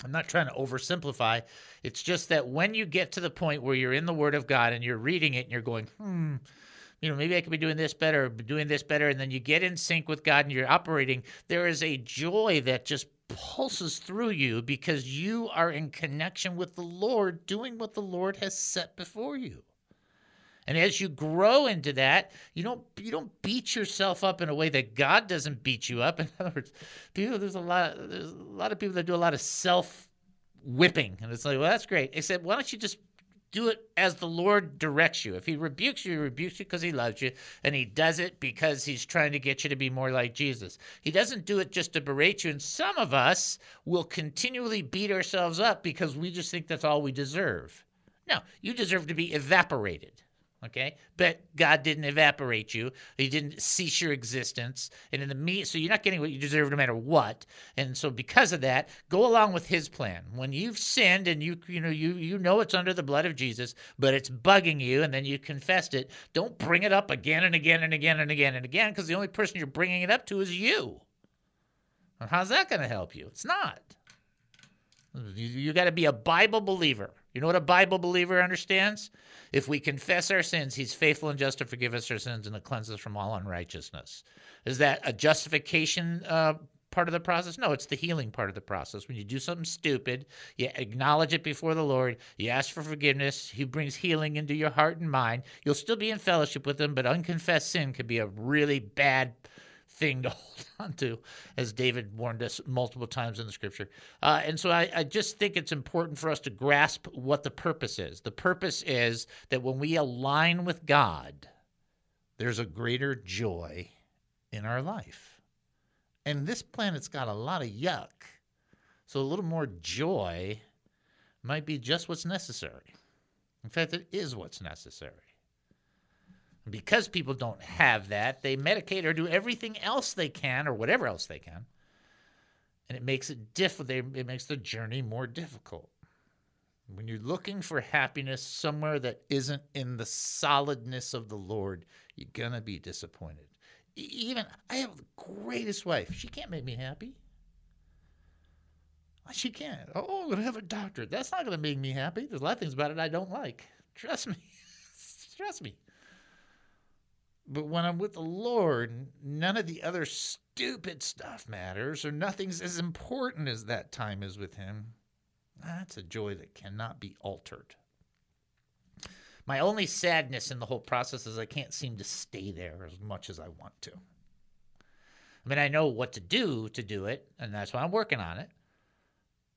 I'm not trying to oversimplify. It's just that when you get to the point where you're in the Word of God and you're reading it and you're going, hmm, you know, maybe I could be doing this better, doing this better, and then you get in sync with God and you're operating, there is a joy that just pulses through you because you are in connection with the Lord, doing what the Lord has set before you. And as you grow into that, you don't you don't beat yourself up in a way that God doesn't beat you up. In other words, people there's a lot there's a lot of people that do a lot of self whipping, and it's like, well, that's great. Except why don't you just do it as the Lord directs you. If He rebukes you, He rebukes you because He loves you, and He does it because He's trying to get you to be more like Jesus. He doesn't do it just to berate you. And some of us will continually beat ourselves up because we just think that's all we deserve. No, you deserve to be evaporated. Okay, but God didn't evaporate you. He didn't cease your existence, and in the meat, so you're not getting what you deserve no matter what. And so, because of that, go along with His plan. When you've sinned and you you know you you know it's under the blood of Jesus, but it's bugging you, and then you confessed it. Don't bring it up again and again and again and again and again, because the only person you're bringing it up to is you. And how's that going to help you? It's not. You, you got to be a Bible believer. You know what a Bible believer understands? If we confess our sins, he's faithful and just to forgive us our sins and to cleanse us from all unrighteousness. Is that a justification uh, part of the process? No, it's the healing part of the process. When you do something stupid, you acknowledge it before the Lord, you ask for forgiveness, He brings healing into your heart and mind. You'll still be in fellowship with Him, but unconfessed sin can be a really bad thing to hold on to, as David warned us multiple times in the scripture. Uh, and so I, I, just think it's important for us to grasp what the purpose is. The purpose is that when we align with God, there's a greater joy in our life. And this planet's got a lot of yuck. So a little more joy might be just what's necessary. In fact, it is what's necessary. Because people don't have that, they medicate or do everything else they can or whatever else they can. And it makes it diff- it makes the journey more difficult. When you're looking for happiness somewhere that isn't in the solidness of the Lord, you're going to be disappointed. Even I have the greatest wife. She can't make me happy. She can't. Oh, I'm going to have a doctorate. That's not going to make me happy. There's a lot of things about it I don't like. Trust me. Trust me. But when I'm with the Lord, none of the other stupid stuff matters, or nothing's as important as that time is with Him. That's a joy that cannot be altered. My only sadness in the whole process is I can't seem to stay there as much as I want to. I mean, I know what to do to do it, and that's why I'm working on it.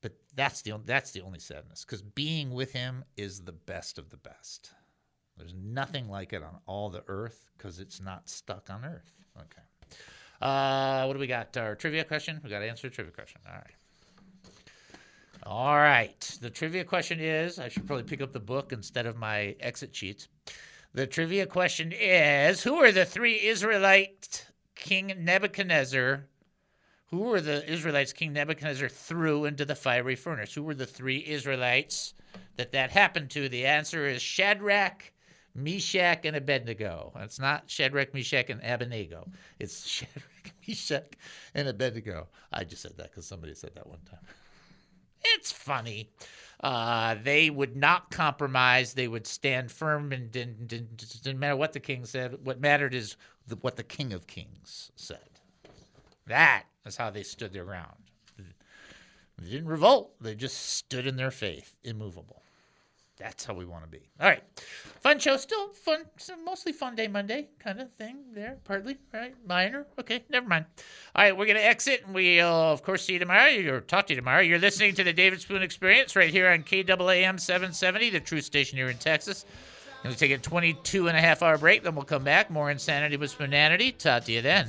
But that's the that's the only sadness because being with Him is the best of the best. There's nothing like it on all the earth because it's not stuck on earth. Okay. Uh, what do we got? Our trivia question? We got to answer a trivia question. All right. All right. The trivia question is I should probably pick up the book instead of my exit sheets. The trivia question is Who are the three Israelite King Nebuchadnezzar? Who were the Israelites King Nebuchadnezzar threw into the fiery furnace? Who were the three Israelites that that happened to? The answer is Shadrach, Meshach, and Abednego. It's not Shadrach, Meshach, and Abednego. It's Shadrach, Meshach, and Abednego. I just said that because somebody said that one time. It's funny. Uh, they would not compromise. They would stand firm and didn't, didn't, didn't matter what the king said. What mattered is the, what the King of Kings said. That is how they stood their ground. They didn't revolt. They just stood in their faith, immovable. That's how we want to be. All right. Fun show. Still fun. Mostly fun day Monday kind of thing there. Partly. Right. Minor. Okay. Never mind. All right. We're going to exit and we'll, of course, see you tomorrow or talk to you tomorrow. You're listening to the David Spoon Experience right here on KAAM 770, the true station here in Texas. To take a 22 and a half hour break. Then we'll come back. More insanity with spoonanity. Talk to you then.